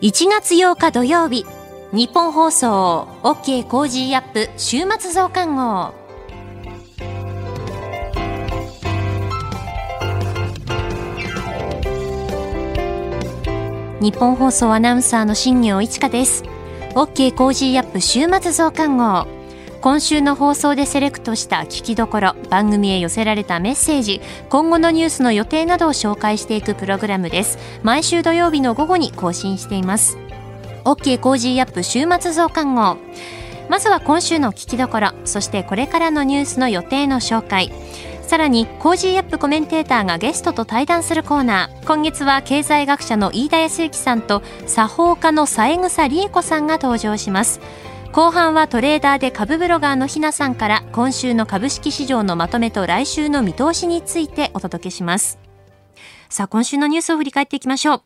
1月8日土曜日日本放送 OK コージーアップ週末増刊号。ニッポン放送アナウンサーの新行市佳です。OK Cozy up 週末増刊号。今週の放送でセレクトした聞きどころ番組へ寄せられたメッセージ今後のニュースの予定などを紹介していくプログラムです。毎週土曜日の午後に更新しています。OK Cozy up 週末増刊号。まずは今週の聞きどころそしてこれからのニュースの予定の紹介。さらに Cozy up コメンテーターがゲストと対談するコーナー。今月は経済学者の飯田康之さんと作法家の三枝理枝子さんが登場します。後半はトレーダーで株ブロガーのひなさんから今週の株式市場のまとめと来週の見通しについてお届けします。さあ、今週のニュースを振り返っていきましょう。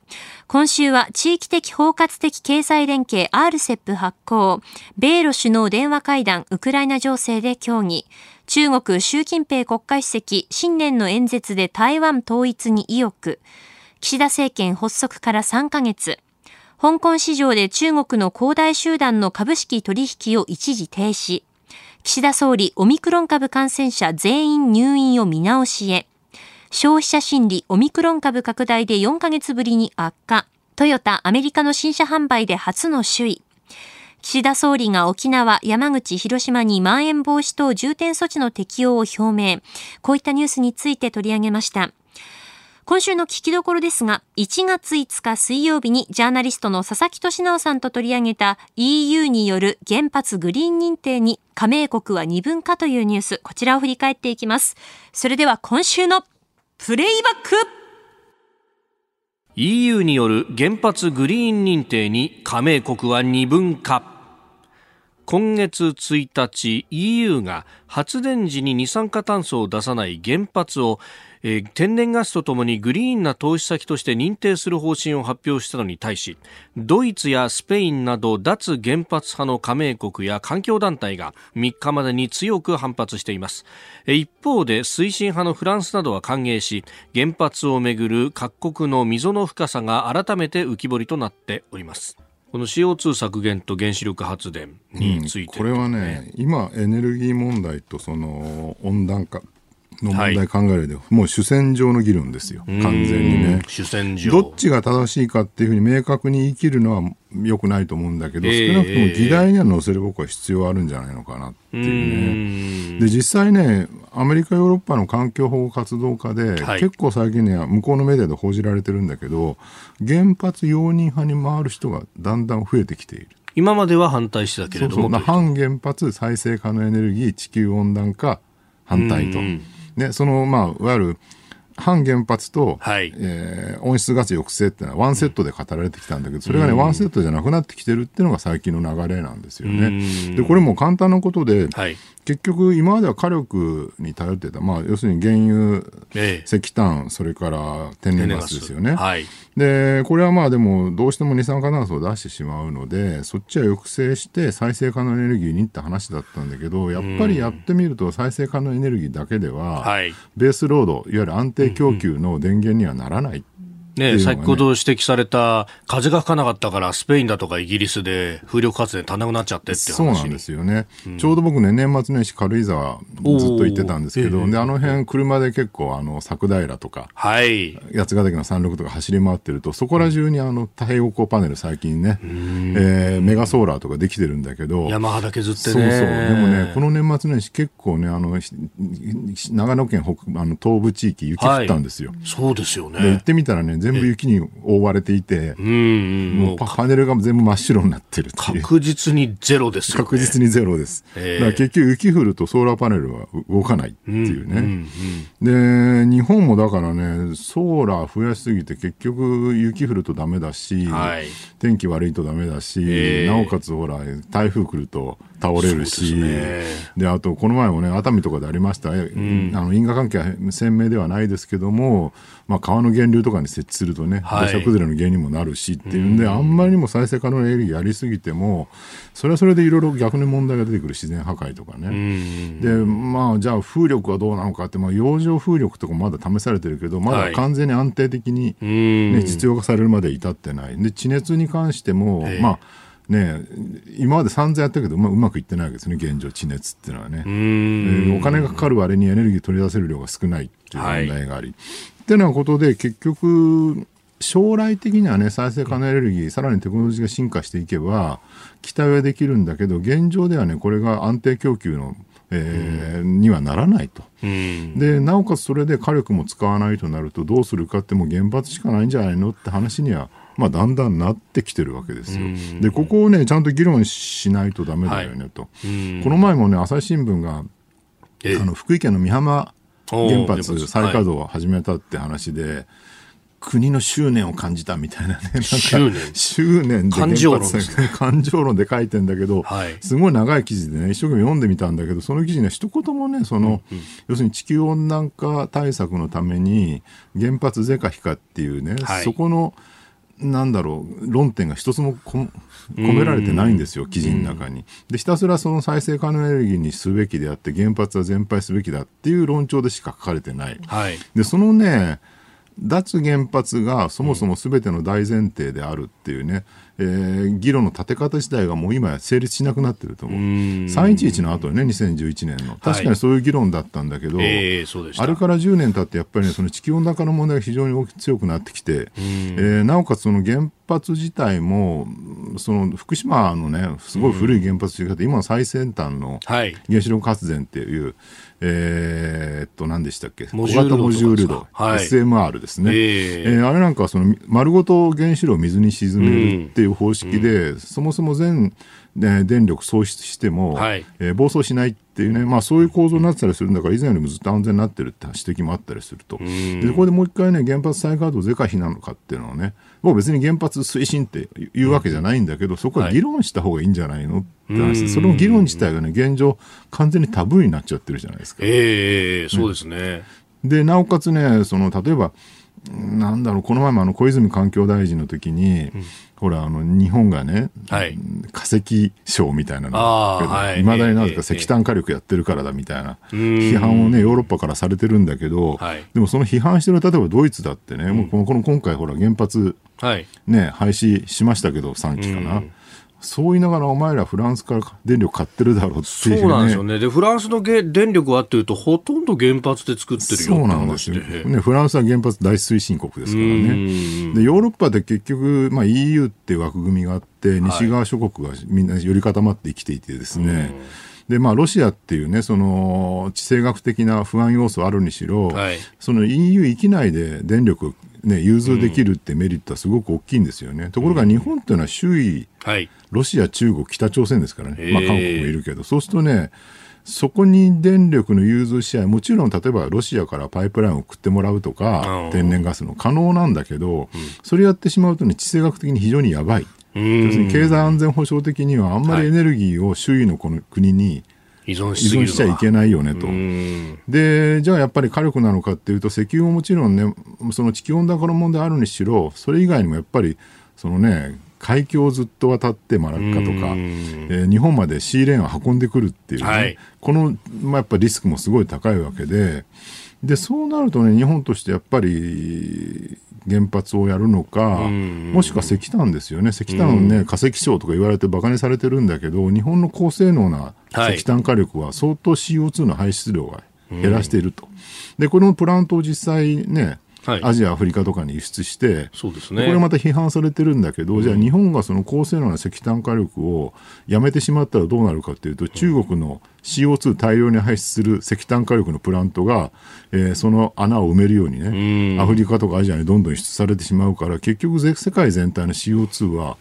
今週は地域的包括的経済連携 RCEP 発行、米ロ首脳電話会談、ウクライナ情勢で協議、中国習近平国家主席新年の演説で台湾統一に意欲、岸田政権発足から3ヶ月、香港市場で中国の恒大集団の株式取引を一時停止。岸田総理、オミクロン株感染者全員入院を見直しへ。消費者心理、オミクロン株拡大で4ヶ月ぶりに悪化。トヨタ、アメリカの新車販売で初の首位。岸田総理が沖縄、山口、広島にまん延防止等重点措置の適用を表明。こういったニュースについて取り上げました。今週の聞きどころですが、1月5日水曜日にジャーナリストの佐々木俊直さんと取り上げた EU による原発グリーン認定に加盟国は二分化というニュース、こちらを振り返っていきます。それでは今週のプレイバック EU による原発グリーン認定に加盟国は二分化今月1日 EU が発電時に二酸化炭素を出さない原発をえー、天然ガスとともにグリーンな投資先として認定する方針を発表したのに対しドイツやスペインなど脱原発派の加盟国や環境団体が3日までに強く反発しています。一方で推進派のフランスなどは歓迎し原発をめぐる各国の溝の深さが改めて浮き彫りとなっております。この CO2 削減と原子力発電について、うん、これはね、今、エネルギー問題とその温暖化の問題考えるで、はい、もう主戦場の議論ですよ、完全にね。主戦場。どっちが正しいかっていうふうに明確に言い切るのはよくないと思うんだけど、えー、少なくとも議題には載せる僕は必要あるんじゃないのかなっていうね。で、実際ね、アメリカ、ヨーロッパの環境保護活動家で、はい、結構最近ね、向こうのメディアで報じられてるんだけど、原発容認派に回る人がだんだん増えてきている。今までは反対してたけれども。そうそう反原発、再生可能エネルギー、地球温暖化、反対と。ね、その、まあ、いわゆる、反原発と、はい、えー、温室ガス抑制っていうのはワンセットで語られてきたんだけど、それがね、ワンセットじゃなくなってきてるっていうのが最近の流れなんですよね。で、これも簡単なことで、はい、結局、今までは火力に頼ってた、まあ、要するに原油、ええ、石炭、それから天然ガスですよね。はい、で、これはまあでも、どうしても二酸化炭素を出してしまうので、そっちは抑制して再生可能エネルギーにって話だったんだけど、やっぱりやってみると、再生可能エネルギーだけでは、ベースロード、いわゆる安定供給の電源にはならない。ね、先ほど指摘された、風が吹かなかったから、スペインだとかイギリスで風力発電足んなくなっちゃってってそうなんですよね、うん、ちょうど僕ね、年末年始、軽井沢ずっと行ってたんですけど、であの辺車で結構、あの佐久平とか、はい、八ヶ岳の山麓とか走り回ってると、そこら中にあの太陽光パネル、最近ね、えー、メガソーラーとかできてるんだけど、山肌削ってね。そうそう、でもね、この年末年始、結構ね、あの長野県北あの東部地域、雪降ったんですよ。はい、そうですよね。行ってみたらね、全部雪に覆われていて、もうパネルが全部真っ白になってるって。確実にゼロです。よ、ね、確実にゼロです。だから結局雪降るとソーラーパネルは動かないっていうね。で、日本もだからね、ソーラー増やしすぎて結局雪降るとダメだし、はい、天気悪いとダメだし、なおかつほら、台風来ると倒れるし、で、ね、あと、この前もね、熱海とかでありました、うん、あの因果関係は鮮明ではないですけども、まあ、川の源流とかに設置するとね、土砂崩れの原因にもなるしっていうんで、うん、あんまりにも再生可能なエネルギーやりすぎても、それはそれでいろいろ逆に問題が出てくる自然破壊とかね。うん、で、まあ、じゃあ風力はどうなのかって、まあ、洋上風力とかまだ試されてるけど、まだ完全に安定的にね、ね実用化されるまで至ってない。で、地熱に関しても、まあ、ね、今まで散々やったけど、まあ、うまくいってないわけですね、現状、地熱っていうのはね。えー、お金がかかる割にエネルギー取り出せる量が少ないっていう問題があり。はい、っていうようなことで、結局、将来的にはね、再生可能エネルギー、さらにテクノロジーが進化していけば、期待はできるんだけど、現状ではね、これが安定供給の、えー、にはならないと。で、なおかつそれで火力も使わないとなると、どうするかってもう原発しかないんじゃないのって話にはまあ、だんだんなってきてるわけですよ。で、ここをね、ちゃんと議論しないとだめだよねと。はい、この前もね、朝日新聞が、あの福井県の美浜原発再稼働を始めたって話で、はい国の執念を感じたみたいなね、なんか執念。執念で感情論。感情論で書いてんだけど、はい、すごい長い記事でね、一生懸命読んでみたんだけど、その記事ね、一言もね、その、うんうん、要するに地球温暖化対策のために、原発是か非かっていうね、はい、そこの、なんだろう論点が一つも込められてないんですよ、記事の中に。で、ひたすらその再生可能エネルギーにすべきであって、原発は全廃すべきだっていう論調でしか書かれてない。はい、で、そのね、脱原発がそもそもすべての大前提であるっていうね、えー、議論の立て方自体がもう今や成立しなくなってると思う。う311の後ね、2011年の。確かにそういう議論だったんだけど、はいえー、あれから10年経ってやっぱりね、その地球温暖化の問題が非常に強くなってきて、えー、なおかつその原発自体も、その福島のね、すごい古い原発というか、今の最先端の原子力発電っていう、えー、っと、何でしたっけ？小型モジュール度、はい、SMR ですね。えー、えー、あれなんかその丸ごと原子炉を水に沈めるっていう方式で、うん、そもそも全、ね、電力喪失しても、はい、えー、暴走しないっていうね、まあそういう構造になってたりするんだから、以前よりもずっと安全になってるって指摘もあったりすると。で、ここでもう一回ね、原発再稼働是か非なのかっていうのをね、もう別に原発推進っていうわけじゃないんだけど、そこは議論した方がいいんじゃないのって話、その議論自体がね、現状、完全にタブーになっちゃってるじゃないですか。ええー、そうですね。で、なおかつね、その、例えば、なんだろう、この前もあの小泉環境大臣の時に、うん、ほら、あの、日本がね、はい、化石賞みたいなのが、い。まだになぜか石炭火力やってるからだみたいな、批判をね、ヨーロッパからされてるんだけど、はい、でもその批判してる、例えばドイツだってね、うん、もうこのこの今回ほら原発、ね、廃止しましたけど、3期かな。そう言いながらお前らフランスから電力買ってるだろうっていう、ね、そうなんですよね。で、フランスの電力はっていうと、ほとんど原発で作ってるよそうなんですよ。ね、フランスは原発大推進国ですからね。で、ヨーロッパで結局、まあ、EU っていう枠組みがあって、西側諸国がみんな寄り固まって生きていてですね、はいでまあ、ロシアっていうね、その地政学的な不安要素あるにしろ、はい、その EU 域内で電力ね、融通できるってメリットはすごく大きいんですよね。ところが日本っていうのは周囲、はい、ロシア、中国、北朝鮮ですからね、まあ、韓国もいるけど、そうするとね、そこに電力の融通し合い、もちろん例えばロシアからパイプラインを送ってもらうとか、天然ガスの可能なんだけど、それやってしまうとね、地政学的に非常にやばい。要するに経済安全保障的にはあんまりエネルギーを周囲のこの国に依存し依存しちゃいけないよねと。で、じゃあやっぱり火力なのかっていうと、石油ももちろんね、その地球温暖化の問題あるにしろ、それ以外にもやっぱり、そのね、海峡をずっと渡ってマラッカとか、えー、日本までシーレーンを運んでくるっていうね、はい、この、まあ、やっぱリスクもすごい高いわけで、で、そうなるとね、日本としてやっぱり、原発をやるのか、もしくは石炭ですよね、石炭ね、化石賞とか言われてバカにされてるんだけど、日本の高性能な石炭火力は相当 CO2 の排出量が減らしていると。で、このプラントを実際ね、はい、アジア、アフリカとかに輸出して、そうですね、これまた批判されてるんだけど、うん、じゃあ日本がその高性能な石炭火力をやめてしまったらどうなるかというと、中国の CO2 大量に排出する石炭火力のプラントが、えー、その穴を埋めるようにね、うん、アフリカとかアジアにどんどん輸出されてしまうから、結局、世界全体の CO2 は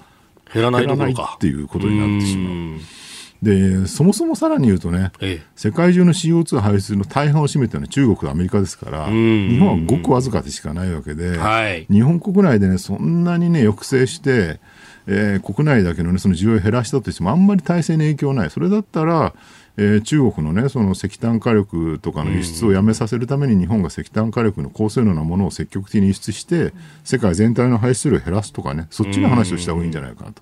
減らないっていうことになってしまう。でそもそもさらに言うとね、ええ、世界中の CO2 排出の大半を占めてるのは中国とアメリカですから、日本はごくわずかでしかないわけで、はい、日本国内でね、そんなにね、抑制して、えー、国内だけの,、ね、その需要を減らしたとしても、あんまり体制に影響ない、それだったら、えー、中国の,、ね、その石炭火力とかの輸出をやめさせるために日本が石炭火力の高性能なものを積極的に輸出して世界全体の排出量を減らすとかねそっちの話をした方がいいんじゃないかなと。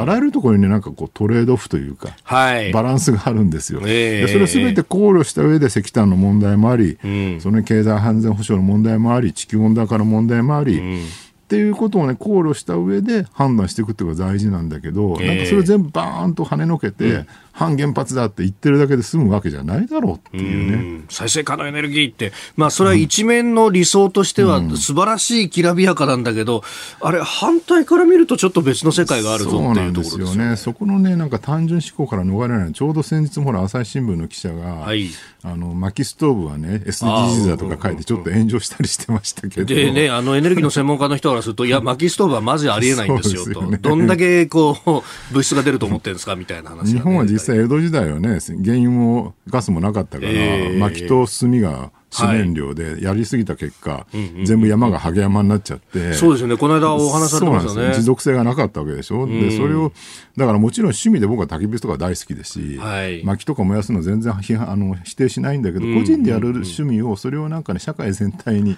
あらゆるところにねなんかこうトレードオフというか、はい、バランスがあるんですよ。えー、でそれをすべて考慮した上で石炭の問題もあり、うん、その経済安全保障の問題もあり地球温暖化の問題もあり、うんっていうことをね考慮した上で判断していくっていうのが大事なんだけど、えー、なんかそれを全部バーンと跳ねのけて、うん、反原発だって言ってるだけで済むわけじゃないだろうっていうね。う再生可能エネルギーって、まあそれは一面の理想としては素晴らしいきらびやかなんだけど、うん、あれ反対から見るとちょっと別の世界があるぞっていうところですよね。そこのね、なんか単純思考から逃れない。ちょうど先日もほら朝日新聞の記者が、はい、あの薪ストーブはね SDGs だとか書いてちょっと炎上したりしてましたけど。でね、あのエネルギーの専門家の人からすると、いや 薪ストーブはまずありえないんですよと、ね、どんだけこう物質が出ると思ってるんですかみたいな話、ね、日本は実際江戸時代はね原油もガスもなかったから、えー、薪と炭が資燃料でやりすぎた結果、はい、全部山がハゲ山になっちゃって、そうですよね、この間お話されてましたね。持続性がなかったわけでしょ、うん、でそれを、だからもちろん趣味で僕は焚き火とか大好きですし、はい、薪とか燃やすの全然あの否定しないんだけど、個人でやる趣味を、それをなんかね、社会全体に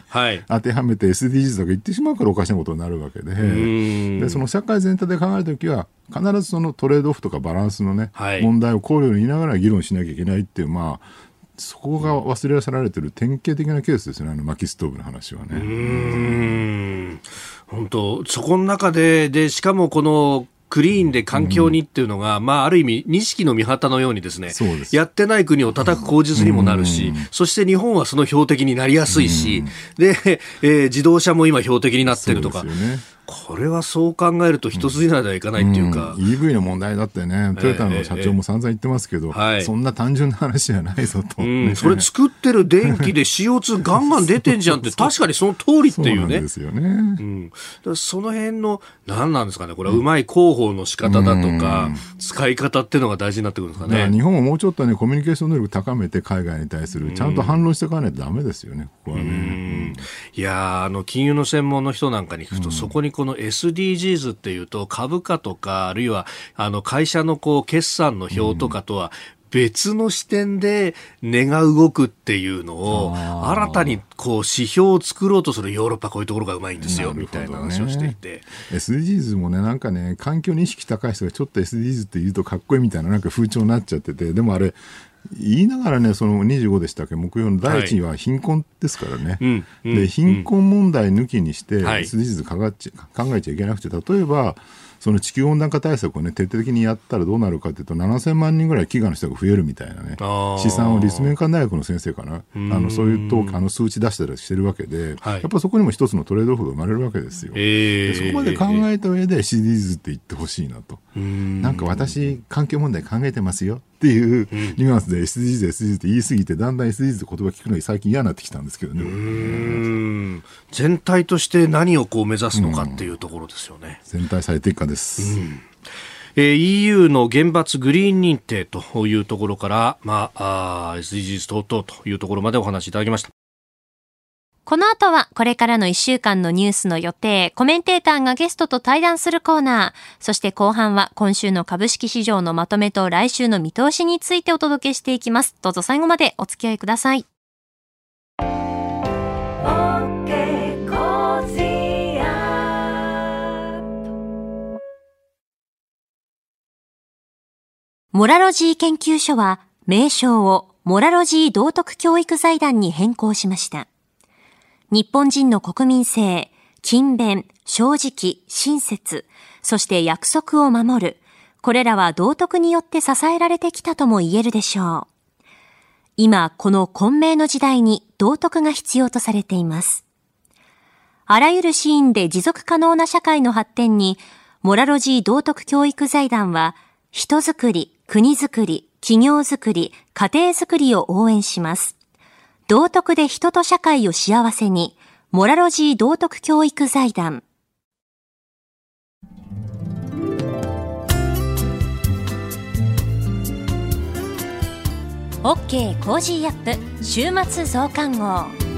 当てはめて SDGs とか言ってしまうからおかしなことになるわけで、でその社会全体で考えるときは、必ずそのトレードオフとかバランスのね、はい、問題を考慮にながら議論しなきゃいけないっていう、まあ、そこが忘れ去られてる典型的なケースですね、あの薪ストーブの話はね。本当、そこの中で、で、しかもこの、クリーンで環境にっていうのが、うん、まあ、ある意味、錦の御旗のようにですね、やってない国を叩く口実にもなるし、うん、そして日本はその標的になりやすいし、うん、で、えー、自動車も今標的になってるとか、ね、これはそう考えると一筋縄ではいかないっていうか、うん、EV の問題だってねトヨタの社長も散々言ってますけど、えーえー、そんな単純な話じゃないぞと、うん、それ作ってる電気で CO2 ガンガン出てんじゃんって確かにその通りっていうね。ですよね、うん、その辺の何なんですかねこれはうまい広報の仕方だとか、うん、使い方っていうのが大事になってくるんですかね。日本ももうちょっとねコミュニケーション能力高めて海外に対するちゃんと反論していかないとダメですよねここはね、いやあの金融の専門の人なんかに聞くと、そこにこの SDGs っていうと株価とかあるいはあの会社のこう決算の表とかとは別の視点で値が動くっていうのを新たにこう指標を作ろうとするヨーロッパこういうところがうまいんですよ、みたいな話をしていて。SDGs もねなんかね環境に意識高い人がちょっと SDGs って言うとかっこいいみたいななんか風潮になっちゃっててでもあれ言いながらね、その25でしたっけ、目標の第一位は貧困ですからね、はいで貧困問題抜きにして、SDGs 考えちゃいけなくて、例えば、その地球温暖化対策をね、徹底的にやったらどうなるかというと、7000万人ぐらい飢餓の人が増えるみたいなね、試算を立命館大学の先生かな、あのそういうとあの数値出したりしてるわけで、はい、やっぱそこにも一つのトレードオフが生まれるわけですよ。えー、そこまで考えた上で SDGs って言ってほしいなと。なんか私、環境問題考えてますよっていうニュアンスで SDGs、SDGs って言い過ぎて、だんだん SDGs って言葉聞くのに最近嫌になってきたんですけどね。全体として何をこう目指すのかっていうところですよね。全体最適化です。うんえー、EU の原発グリーン認定というところから、まあ、あ SDGs 等々というところまでお話しいただきました。この後はこれからの1週間のニュースの予定、コメンテーターがゲストと対談するコーナー、そして後半は今週の株式市場のまとめと来週の見通しについてお届けしていきます。どうぞ最後までお付き合いください。モラロジー研究所は名称をモラロジー道徳教育財団に変更しました。日本人の国民性、勤勉、正直、親切、そして約束を守る。これらは道徳によって支えられてきたとも言えるでしょう。今、この混迷の時代に道徳が必要とされています。あらゆるシーンで持続可能な社会の発展に、モラロジー道徳教育財団は、人づくり、国づくり、企業づくり、家庭づくりを応援します。道徳で人と社会を幸せに、モラロジー道徳教育財団。 OK Cozy up 週末増刊号。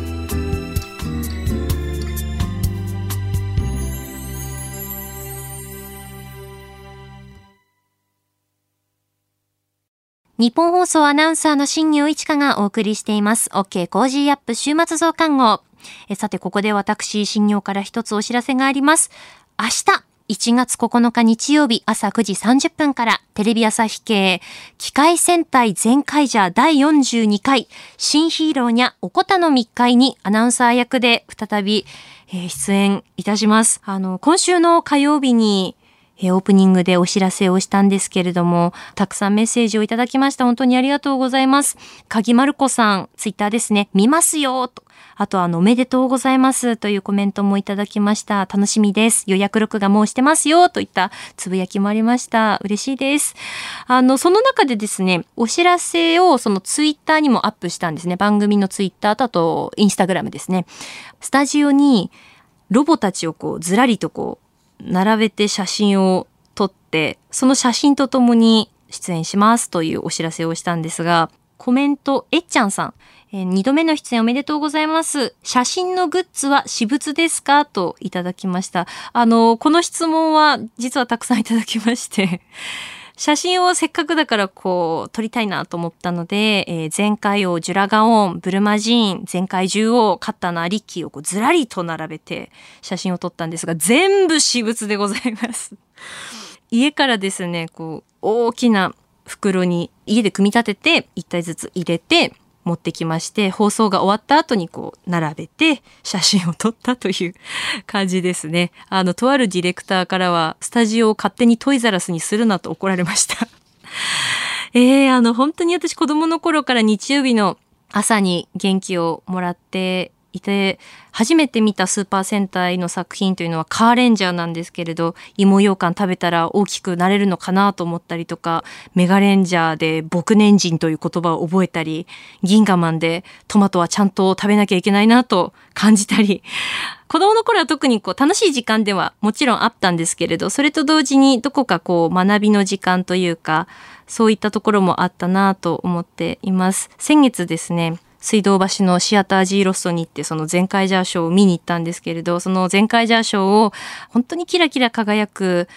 ニッポン放送アナウンサーの新行市佳がお送りしています。OK Cozy up 週末増刊号。えさて、ここで私、新行から一つお知らせがあります。明日、1月9日日曜日朝9時30分からテレビ朝日系機界戦隊ゼンカイジャー第42回新ヒーローにゃおこたの密会にアナウンサー役で再び、えー、出演いたします。あの、今週の火曜日にえオープニングでお知らせをしたんですけれども、たくさんメッセージをいただきました。本当にありがとうございます。鍵丸子さん、ツイッターですね。見ますよと。あとあの、おめでとうございますというコメントもいただきました。楽しみです。予約録画もうしてますよといったつぶやきもありました。嬉しいです。あの、その中でですね、お知らせをそのツイッターにもアップしたんですね。番組のツイッターとあと、インスタグラムですね。スタジオにロボたちをこう、ずらりとこう、並べて写真を撮って、その写真とともに出演しますというお知らせをしたんですが、コメント、えっちゃんさん。えー、2度目の出演おめでとうございます。写真のグッズは私物ですか？といただきました。あの、この質問は実はたくさんいただきまして写真をせっかくだからこう撮りたいなと思ったので、えー、前回王、ジュラガオン、ブルマジーン、前回獣王、カッターのアリッキーをこうずらりと並べて写真を撮ったんですが、全部私物でございます。家からですね、こう大きな袋に家で組み立てて1体ずつ入れて持ってきまして放送が終わった後にこう並べて写真を撮ったという感じですね。あのとあるディレクターからはスタジオを勝手にトイザラスにするなと怒られました。えー、あの本当に私子供の頃から日曜日の朝に元気をもらっていて、初めて見たスーパー戦隊の作品というのはカーレンジャーなんですけれど、芋羊羹食べたら大きくなれるのかなと思ったりとか、メガレンジャーで牧年人という言葉を覚えたり、銀河マンでトマトはちゃんと食べなきゃいけないなと感じたり、子供の頃は特にこう楽しい時間ではもちろんあったんですけれど、それと同時にどこかこう学びの時間というか、そういったところもあったなと思っています。先月ですね、水道橋のシアター G ロストに行ってその全開ジャーショーを見に行ったんですけれどその全開ジャーショーを本当にキラキラ輝く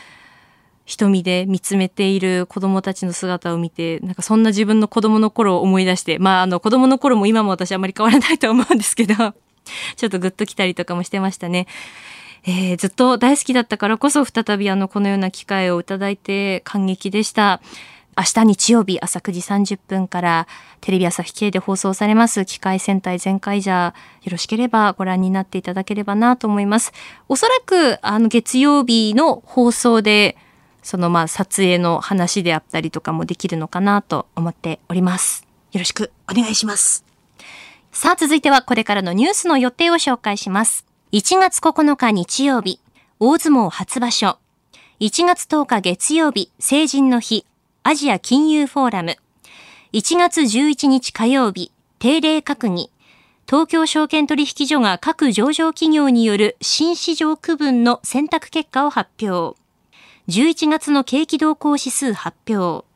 瞳で見つめている子供たちの姿を見て、なんかそんな自分の子供の頃を思い出して、まああの子供の頃も今も私あまり変わらないと思うんですけど、ちょっとグッときたりとかもしてましたね。えー、ずっと大好きだったからこそ再びあのこのような機会をいただいて感激でした。明日日曜日朝9時30分からテレビ朝日系で放送されます機械戦隊全開じゃよろしければご覧になっていただければなと思います。おそらくあの月曜日の放送でそのまあ撮影の話であったりとかもできるのかなと思っております。よろしくお願いします。さあ続いてはこれからのニュースの予定を紹介します。1月9日日曜日、大相撲初場所。1月10日月曜日、成人の日、アジア金融フォーラム。1月11日火曜日、定例閣議。東京証券取引所が各上場企業による新市場区分の選択結果を発表。11月の景気動向指数発表。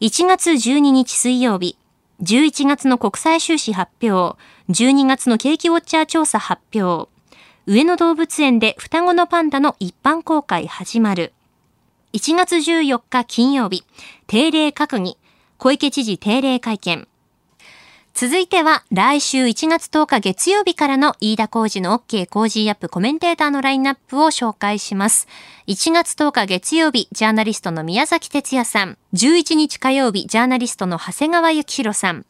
1月12日水曜日、11月の国際収支発表。12月の景気ウォッチャー調査発表。上野動物園で双子のパンダの一般公開始まる。1月14日金曜日、定例閣議、小池知事定例会見。続いては、来週1月10日月曜日からの飯田工事の OK 工事アップコメンテーターのラインナップを紹介します。1月10日月曜日、ジャーナリストの宮崎哲也さん。11日火曜日、ジャーナリストの長谷川幸宏さん。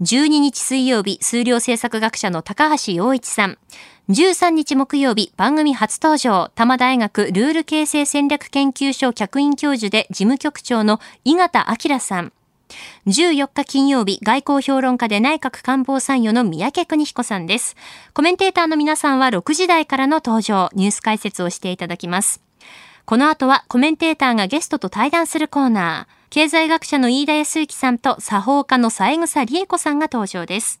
12日水曜日、数量政策学者の高橋洋一さん。13日木曜日、番組初登場、多摩大学ルール形成戦略研究所客員教授で事務局長の井形明さん。14日金曜日、外交評論家で内閣官房参与の三宅邦彦さんです。コメンテーターの皆さんは6時台からの登場、ニュース解説をしていただきます。この後はコメンテーターがゲストと対談するコーナー、経済学者の飯田康之さんと作法家の三枝理恵子さんが登場です。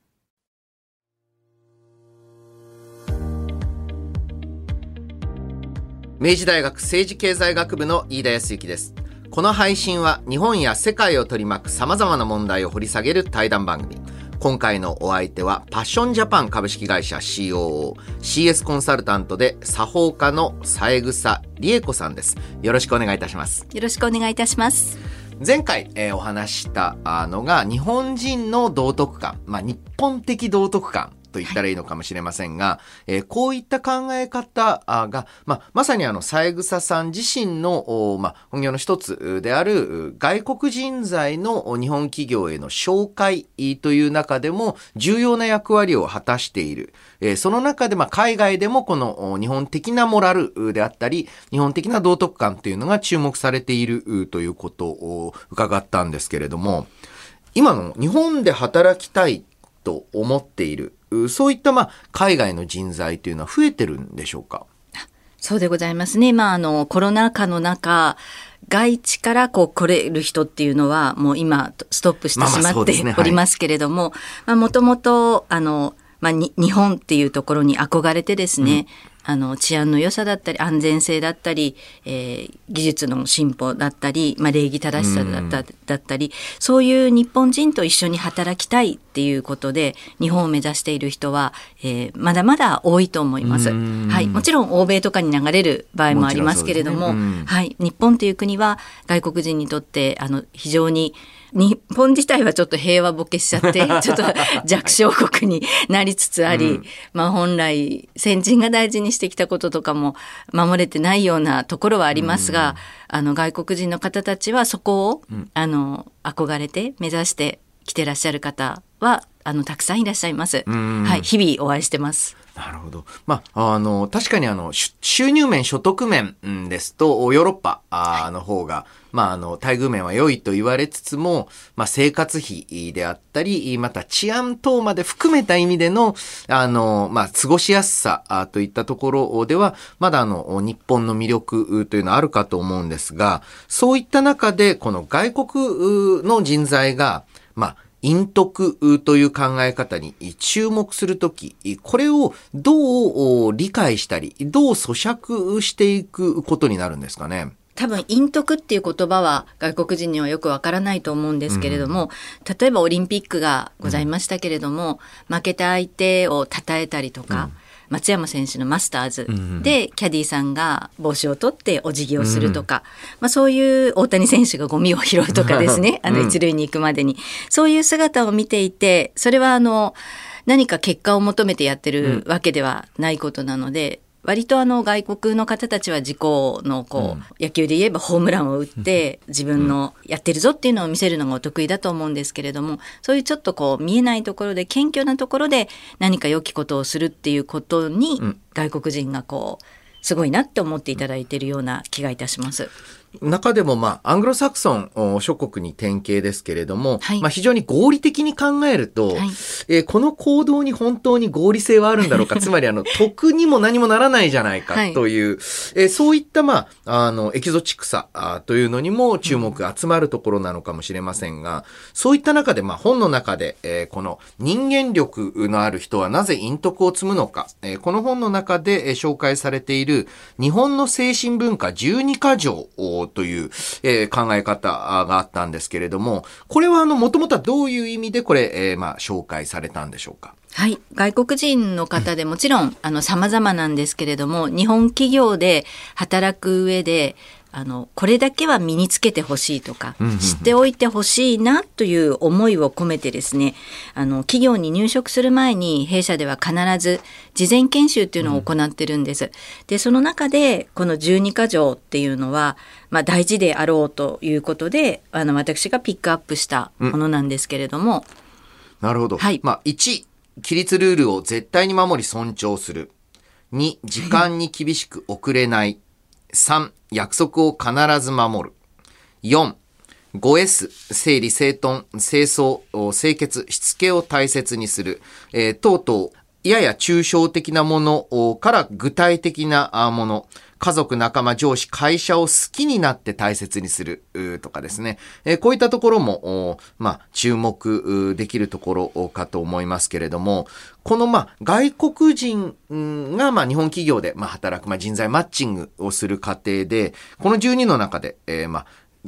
明治大学政治経済学部の飯田康之です。この配信は日本や世界を取り巻く様々な問題を掘り下げる対談番組。今回のお相手はパッションジャパン株式会社 COO、CS コンサルタントで作法家の三枝理恵子さんです。よろしくお願いいたします。よろしくお願いいたします。前回、えー、お話したのが日本人の道徳観、まあ、日本的道徳観と言ったらいいのかもしれませんが、えー、こういった考え方が、まあ、まさにあの、三枝さん自身の、まあ、本業の一つである外国人材の日本企業への紹介という中でも重要な役割を果たしている。えー、その中で、まあ、海外でもこの日本的なモラルであったり、日本的な道徳観というのが注目されているということを伺ったんですけれども、今の日本で働きたいと思っている。そういったまあ海外の人材というのは増えてるんでしょうか？そうでございますね。まあ、あの、コロナ禍の中、外地からこう来れる人っていうのはもう今ストップしてしまっておりますけれども、もともと、あの、まあ、日本っていうところに憧れてですね、あの治安の良さだったり安全性だったり、えー、技術の進歩だったり、まあ、礼儀正しさだっただったりそういう日本人と一緒に働きたいっていうことで日本を目指している人は、えー、まだまだ多いと思います。はい、もちろん欧米とかに流れる場合もありますけれども、ね、はい、日本という国は外国人にとってあの非常に日本自体はちょっと平和ボケしちゃって、ちょっと弱小国になりつつあり、うん、まあ本来先人が大事にしてきたこととかも守れてないようなところはありますが、うん、あの外国人の方たちはそこを、うん、あの憧れて目指して来てらっしゃる方はあのたくさんいらっしゃいます。はい、日々お会いしてます。なるほど。まあ、あの、確かにあの、収入面、所得面ですと、ヨーロッパの方が、はい、まあ、あの、待遇面は良いと言われつつも、まあ、生活費であったり、また治安等まで含めた意味での、あの、まあ、過ごしやすさといったところでは、まだあの、日本の魅力というのはあるかと思うんですが、そういった中で、この外国の人材が、まあ、陰徳という考え方に注目するとき、これをどう理解したり、どう咀嚼していくことになるんですかね？多分陰徳っていう言葉は外国人にはよくわからないと思うんですけれども、うん、例えばオリンピックがございましたけれども、うん、負けた相手を称えたりとか、うん松山選手のマスターズで、キャディーさんが帽子を取ってお辞儀をするとか、まあ、そういう大谷選手がゴミを拾うとかですね。あの一塁に行くまでに。そういう姿を見ていてそれはあの何か結果を求めてやってるわけではないことなので、割とあの外国の方たちは自己のこう、野球で言えばホームランを打って自分のやってるぞっていうのを見せるのがお得意だと思うんですけれどもそういうちょっとこう見えないところで謙虚なところで何か良きことをするっていうことに外国人がこうすごいなって思っていただいているような気がいたします。中でも、まあ、アングロサクソン諸国に典型ですけれども、はい、まあ、非常に合理的に考えると、はい、えー、この行動に本当に合理性はあるんだろうか、つまり、あの、得にも何もならないじゃないかという、はい、えー、そういった、まあ、あの、エキゾチックさというのにも注目が集まるところなのかもしれませんが、そういった中で、まあ、本の中で、えー、この人間力のある人はなぜ陰徳を積むのか、えー、この本の中で、えー、紹介されている日本の精神文化12か条という、えー、考え方があったんですけれども、これはあの、もともとはどういう意味でこれ、えー、まあ、紹介されたんでしょうか？はい。外国人の方でもちろん、あの、様々なんですけれども、日本企業で働く上で、あのこれだけは身につけてほしいとか、知っておいてほしいなという思いを込めてですねあの企業に入職する前に弊社では必ず事前研修っていうのを行ってるんです。うん、でその中でこの12か条っていうのは、まあ、大事であろうということであの私がピックアップしたものなんですけれども。うん、なるほど、はい、まあ、1規律ルールを絶対に守り尊重する。2時間に厳しく遅れない3約束を必ず守る。4、5S、整理整頓、清掃、清潔、しつけを大切にする。えー、等々、やや抽象的なものから具体的なもの。家族、仲間、上司、会社を好きになって大切にするとかですね。えー、こういったところも、まあ、注目できるところかと思いますけれども、この、まあ、外国人が、まあ、日本企業で、まあ、働く、まあ、人材マッチングをする過程で、この12の中で、えー、まあ、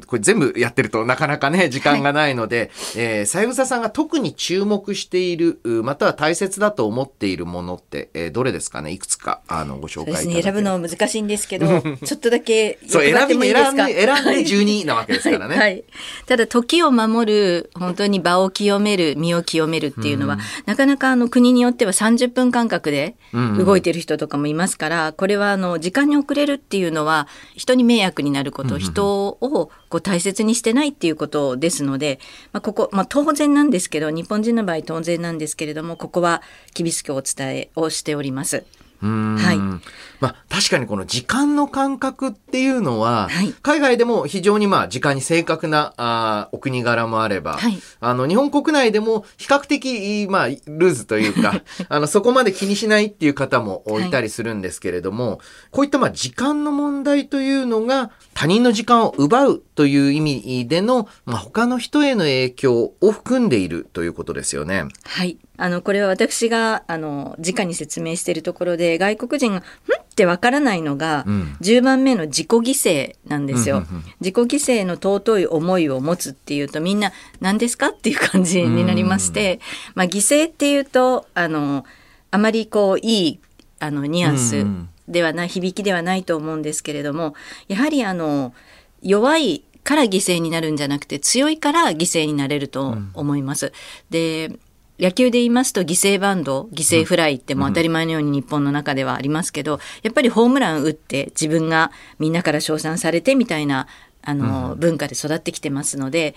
これ全部やってるとなかなかね、時間がないので、はい、えー、三枝さんが特に注目している、または大切だと思っているものって、えー、どれですかね？いくつか、あの、ご紹介いただね、選ぶの難しいんですけど、ちょっとだけそう、選び、選んで、選んで12なわけですからね。はい、はい。ただ、時を守る、本当に場を清める、身を清めるっていうのは、うん、なかなかあの、国によっては30分間隔で動いてる人とかもいますから、これはあの、時間に遅れるっていうのは、人に迷惑になること、人をこう大切にしてないっていうことですので、まあ、ここ、まあ、当然なんですけど日本人の場合当然なんですけれどもここは厳しくお伝えをしております。はい。まあ、確かにこの時間の感覚っていうのは、はい、海外でも非常にまあ時間に正確なあお国柄もあれば、はい、あの日本国内でも比較的まあルーズというか、あのそこまで気にしないっていう方もいたりするんですけれども、はい、こういったまあ時間の問題というのが他人の時間を奪うという意味での、まあ、他の人への影響を含んでいるということですよね。はい。あの、これは私が、あの、直に説明しているところで、外国人が、ん？ってわからないのが、うん、10番目の自己犠牲なんですよ。自己犠牲の尊い思いを持つっていうと、みんな、何ですか？っていう感じになりまして、まあ、犠牲っていうと、あの、あまりこう、いい、あの、ニュアンスではない、響きではないと思うんですけれども、やはりあの、弱いから犠牲になるんじゃなくて強いから犠牲になれると思います。うん、で野球で言いますと犠牲バンド犠牲フライっても当たり前のように日本の中ではありますけど、やっぱりホームラン打って自分がみんなから称賛されてみたいなあの、文化で育ってきてますので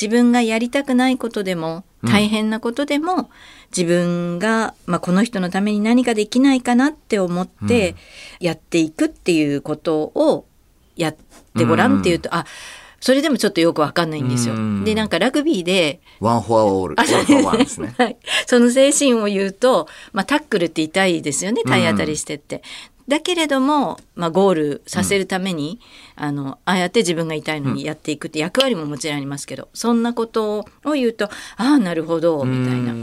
自分がやりたくないことでも大変なことでも、自分が、まあ、この人のために何かできないかなって思ってやっていくっていうことをやってごらんっていうと、あそれでもちょっとよくわかんないんですよ。で、なんかラグビーで。 One for all。One for one ですね。はい。その精神を言うと、まあタックルって痛いですよね、体当たりしてって。だけれども、まあ、ゴールさせるために、うん、あのああやって自分が痛いのにやっていくって役割ももちろんありますけど、そんなことを言うとああなるほどみたいな。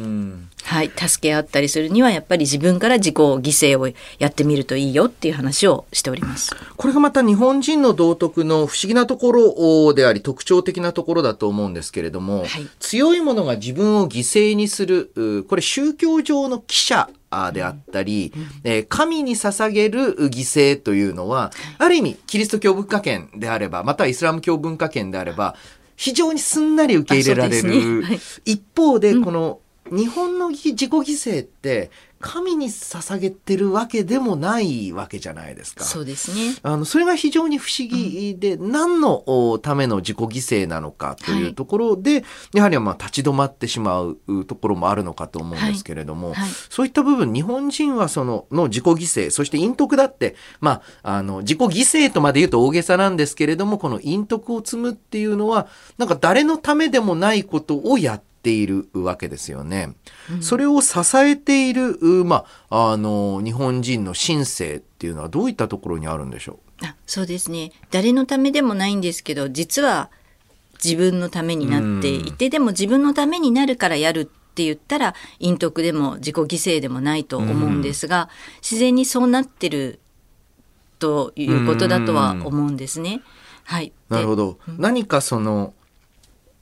はい、助け合ったりするにはやっぱり自分から自己犠牲をやってみるといいよっていう話をしております。これがまた日本人の道徳の不思議なところであり特徴的なところだと思うんですけれども、はい、強いものが自分を犠牲にするこれ宗教上の記者であったり、えー、神に捧げる犠牲というのは、ある意味、キリスト教文化圏であれば、またはイスラム教文化圏であれば、非常にすんなり受け入れられる。ねはい、一方で、この、日本の自己犠牲って神に捧げてるわけでもないわけじゃないですか。そうですね。あの、それが非常に不思議で、うん、何のための自己犠牲なのかというところで、はい、やはりまあ立ち止まってしまうところもあるのかと思うんですけれども、はいはい、そういった部分、日本人はその、の自己犠牲、そして陰徳だって、まあ、あの、自己犠牲とまで言うと大げさなんですけれども、この陰徳を積むっていうのは、なんか誰のためでもないことをやってているわけですよね。うん、それを支えている、まあ、あの、日本人の心性っていうのはどういったところにあるんでしょう？あそうですね。誰のためでもないんですけど、実は自分のためになっていて、うん、でも自分のためになるからやるって言ったら、陰徳でも自己犠牲でもないと思うんですが、うん、自然にそうなってるということだとは思うんですね。はい。なるほど。何かその、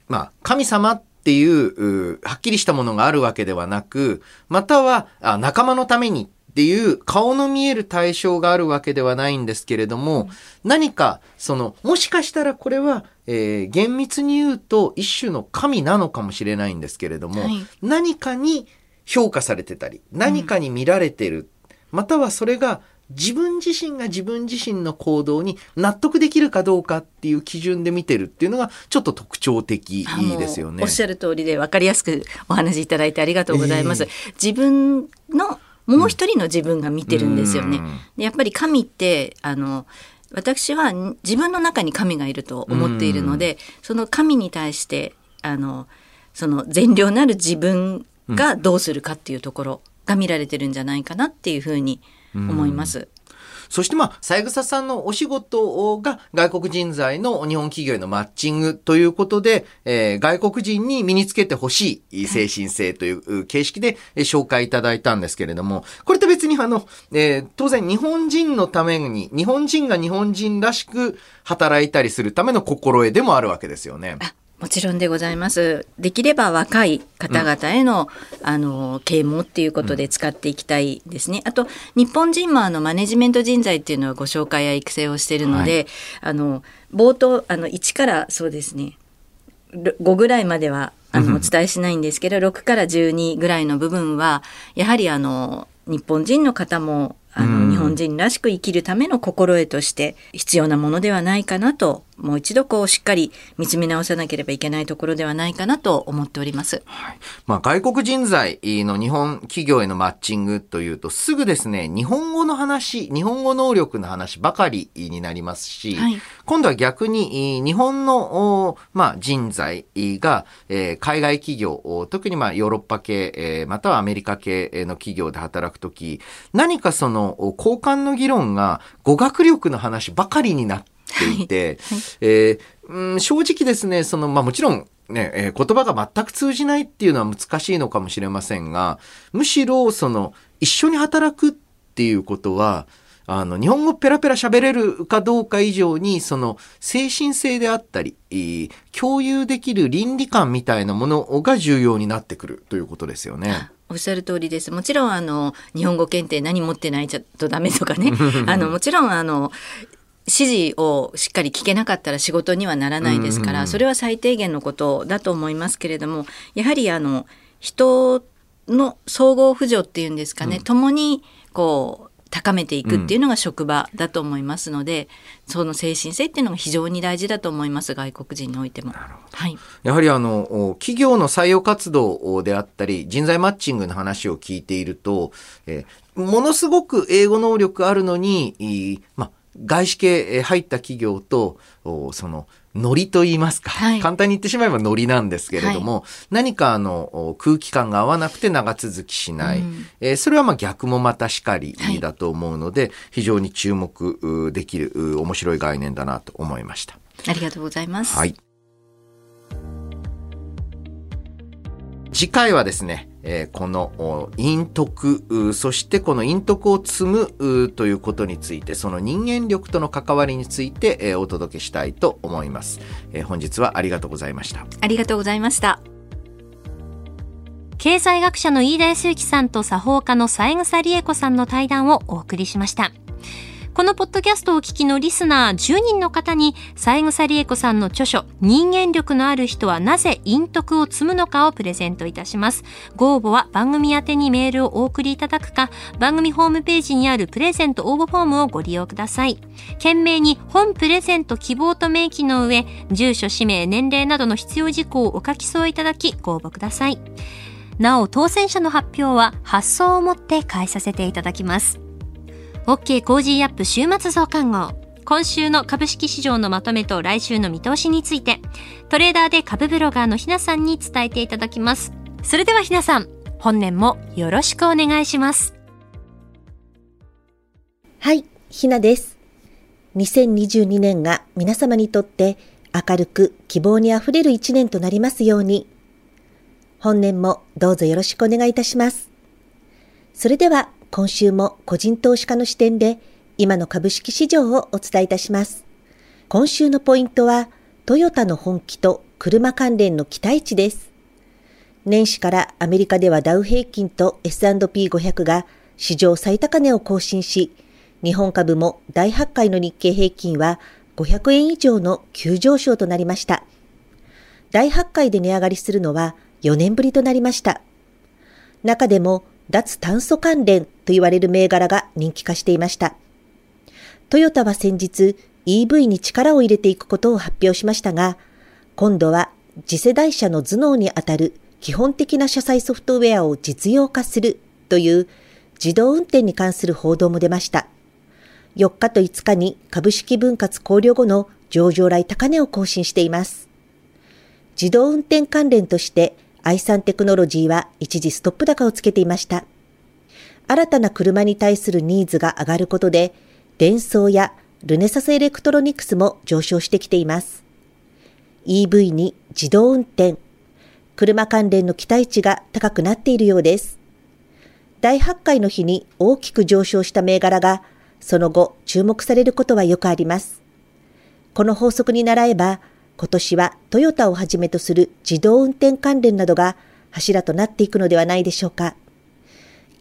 まあ、神様っていう、はっきりしたものがあるわけではなく、または、あ仲間のためにっっていう顔の見える対象があるわけではないんですけれども、何か、その、もしかしたらこれは、えー、厳密に言うと一種の神なのかもしれないんですけれども、はい、何かに評価されてたり、何かに見られてる、うん、またはそれが自分自身が自分自身の行動に納得できるかどうかっていう基準で見てるっていうのがちょっと特徴的ですよね。おっしゃる通りで分かりやすくお話しいただいてありがとうございます。えー、自分のもう一人の自分が見てるんですよね。でやっぱり神ってあの私は自分の中に神がいると思っているので、その神に対してあのその善良なる自分がどうするかっていうところが見られてるんじゃないかなっていうふうに思います。そしてまあ、三枝さんのお仕事が外国人材の日本企業へのマッチングということで、えー、外国人に身につけてほしい精神性という形式で紹介いただいたんですけれども、これと別にあの、えー、当然日本人のために、日本人が日本人らしく働いたりするための心得でもあるわけですよね。もちろんでございます。できれば若い方々への、うん、あの啓蒙っていうことで使っていきたいですね。あと日本人もあのマネジメント人材っていうのはご紹介や育成をしているので、はい、あの冒頭あの1からそうですね5ぐらいまではあのお伝えしないんですけど、6から12ぐらいの部分はやはりあの日本人の方もあの、日本人らしく生きるための心得として必要なものではないかなともう一度こうしっかり見つめ直さなければいけないところではないかなと思っております。はい、まあ、外国人材の日本企業へのマッチングというとすぐですね、日本語の話、日本語能力の話ばかりになりますし、はい、今度は逆に日本の、まあ、人材が、えー、海外企業、特にまあヨーロッパ系、えー、またはアメリカ系の企業で働くとき、何かその交換の議論が語学力の話ばかりになってていて、はいはい、えー、うん、正直ですね、その、まあもちろん、ね、えー、言葉が全く通じないっていうのは難しいのかもしれませんが、むしろ、その、一緒に働くっていうことは、あの、日本語ペラペラ喋れるかどうか以上に、その、精神性であったり、共有できる倫理観みたいなものが重要になってくるということですよね。おっしゃる通りです。もちろん、あの、日本語検定何持ってないとダメとかね。あの、もちろん、あの、指示をしっかり聞けなかったら仕事にはならないですから、それは最低限のことだと思いますけれどもやはりあの人の総合扶助っていうんですかね、うん、共にこう高めていくっていうのが職場だと思いますので、うん、その精神性っていうのが非常に大事だと思います外国人においても。はい、やはりあの企業の採用活動であったり人材マッチングの話を聞いていると、えー、ものすごく英語能力あるのに、まあ外資系入った企業と、その、ノリと言いますか、はい、簡単に言ってしまえばノリなんですけれども、はい、何かあの空気感が合わなくて長続きしない、うん、えー、それはまあ逆もまたしかりだと思うので、はい、非常に注目できる面白い概念だなと思いました。ありがとうございます。はい。次回はですね、えー、この陰徳、そしてこの陰徳を積むということについて、その人間力との関わりについて、えー、お届けしたいと思います、えー、本日はありがとうございました。ありがとうございました。経済学者の飯田康之さんと作法家の三枝理恵子さんの対談をお送りしました。このポッドキャストをお聞きのリスナー10人の方に、三枝理恵子さんの著書、人間力のある人はなぜ陰徳を積むのかをプレゼントいたします。ご応募は番組宛にメールをお送りいただくか、番組ホームページにあるプレゼント応募フォームをご利用ください。件名に本プレゼント希望と明記の上、住所、氏名、年齢などの必要事項をお書き添えいただき、ご応募ください。なお、当選者の発表は発送をもって代えさせていただきます。OK Cozy up 週末増刊号。今週の株式市場のまとめと来週の見通しについて、トレーダーで株ブロガーのひなさんに伝えていただきます。それではひなさん、本年もよろしくお願いします。はい、ひなです。2022年が皆様にとって明るく希望にあふれる一年となりますように、本年もどうぞよろしくお願いいたします。それでは今週も個人投資家の視点で今の株式市場をお伝えいたします。今週のポイントはトヨタの本気と車関連の期待値です。年始からアメリカではダウ平均と S&P500 が史上最高値を更新し、日本株も第8回の日経平均は500円以上の急上昇となりました。第8回で値上がりするのは4年ぶりとなりました。中でも脱炭素関連と言われる銘柄が人気化していました。トヨタは先日 EV に力を入れていくことを発表しましたが、今度は次世代車の頭脳にあたる基本的な車載ソフトウェアを実用化するという自動運転に関する報道も出ました。4日と5日に株式分割考慮後の上場来高値を更新しています。自動運転関連として愛産テクノロジーは一時ストップ高をつけていました。新たな車に対するニーズが上がることで、電装やルネサスエレクトロニクスも上昇してきています。EV に自動運転、車関連の期待値が高くなっているようです。第8回の日に大きく上昇した銘柄が、その後注目されることはよくあります。この法則に倣えば、今年はトヨタをはじめとする自動運転関連などが柱となっていくのではないでしょうか。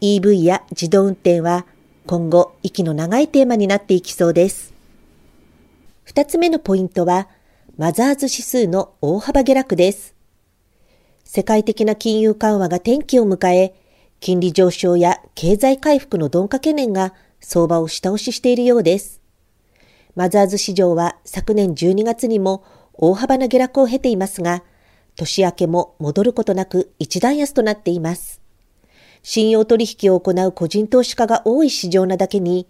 EV や自動運転は今後息の長いテーマになっていきそうです。二つ目のポイントは、マザーズ指数の大幅下落です。世界的な金融緩和が転機を迎え、金利上昇や経済回復の鈍化懸念が相場を下押ししているようです。マザーズ市場は昨年12月にも大幅な下落を経ていますが、年明けも戻ることなく一段安となっています。信用取引を行う個人投資家が多い市場なだけに、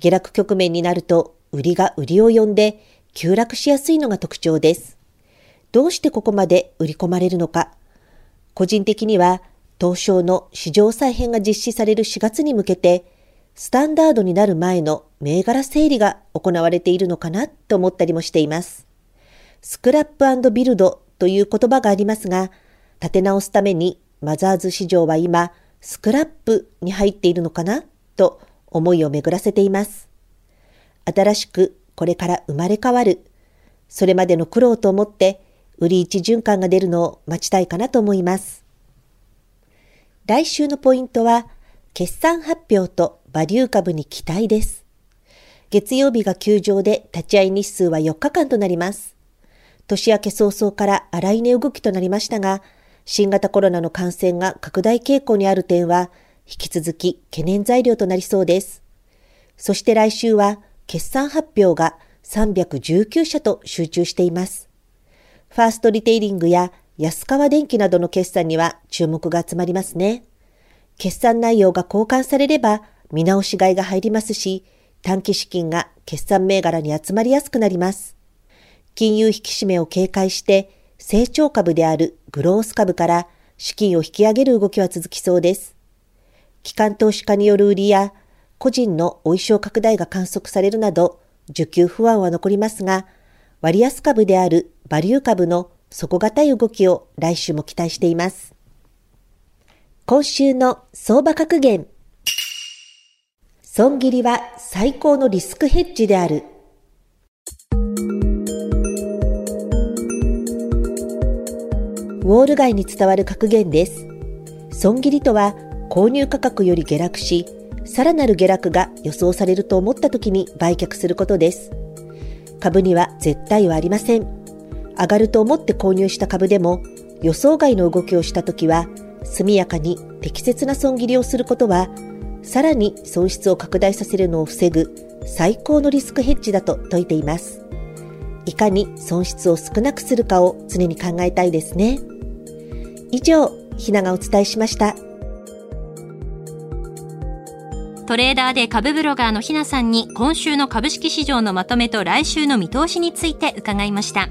下落局面になると売りが売りを呼んで急落しやすいのが特徴です。どうしてここまで売り込まれるのか。個人的には、東証の市場再編が実施される4月に向けて、スタンダードになる前の銘柄整理が行われているのかなと思ったりもしています。スクラップビルドという言葉がありますが、立て直すためにマザーズ市場は今、スクラップに入っているのかな？と思いを巡らせています。新しくこれから生まれ変わる。それまでの苦労と思って売り一循環が出るのを待ちたいかなと思います。来週のポイントは、決算発表とバリュー株に期待です。月曜日が休場で立ち会い日数は4日間となります。年明け早々から荒い値動きとなりましたが、新型コロナの感染が拡大傾向にある点は、引き続き懸念材料となりそうです。そして来週は、決算発表が319社と集中しています。ファーストリテイリングや安川電機などの決算には注目が集まりますね。決算内容が交換されれば見直し買いが入りますし、短期資金が決算銘柄に集まりやすくなります。金融引き締めを警戒して成長株であるグロース株から資金を引き上げる動きは続きそうです。機関投資家による売りや個人のお衣装拡大が観測されるなど需給不安は残りますが、割安株であるバリュー株の底堅い動きを来週も期待しています。今週の相場格言。損切りは最高のリスクヘッジである。ウォール街に伝わる格言です。損切りとは、購入価格より下落し、さらなる下落が予想されると思った時に売却することです。株には絶対はありません。上がると思って購入した株でも、予想外の動きをした時は、速やかに適切な損切りをすることは、さらに損失を拡大させるのを防ぐ最高のリスクヘッジだと説いています。いかに損失を少なくするかを常に考えたいですね。以上、ひながお伝えしました。トレーダーで株ブロガーのひなさんに今週の株式市場のまとめと来週の見通しについて伺いました。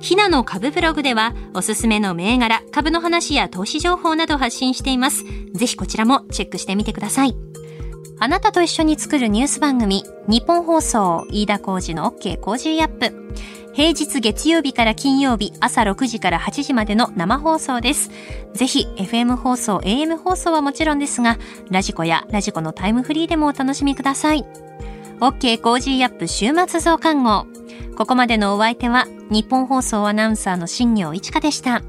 ひなの株ブログではおすすめの銘柄、株の話や投資情報など発信しています。ぜひこちらもチェックしてみてください。あなたと一緒に作るニュース番組、ニッポン放送、飯田浩司の OK Cozy up。平日月曜日から金曜日朝6時から8時までの生放送です。ぜひ FM 放送、AM 放送はもちろんですが、 radiko や radiko のタイムフリーでもお楽しみください。OK コージーアップ週末増刊号。ここまでのお相手は日本放送アナウンサーの新業一華でした。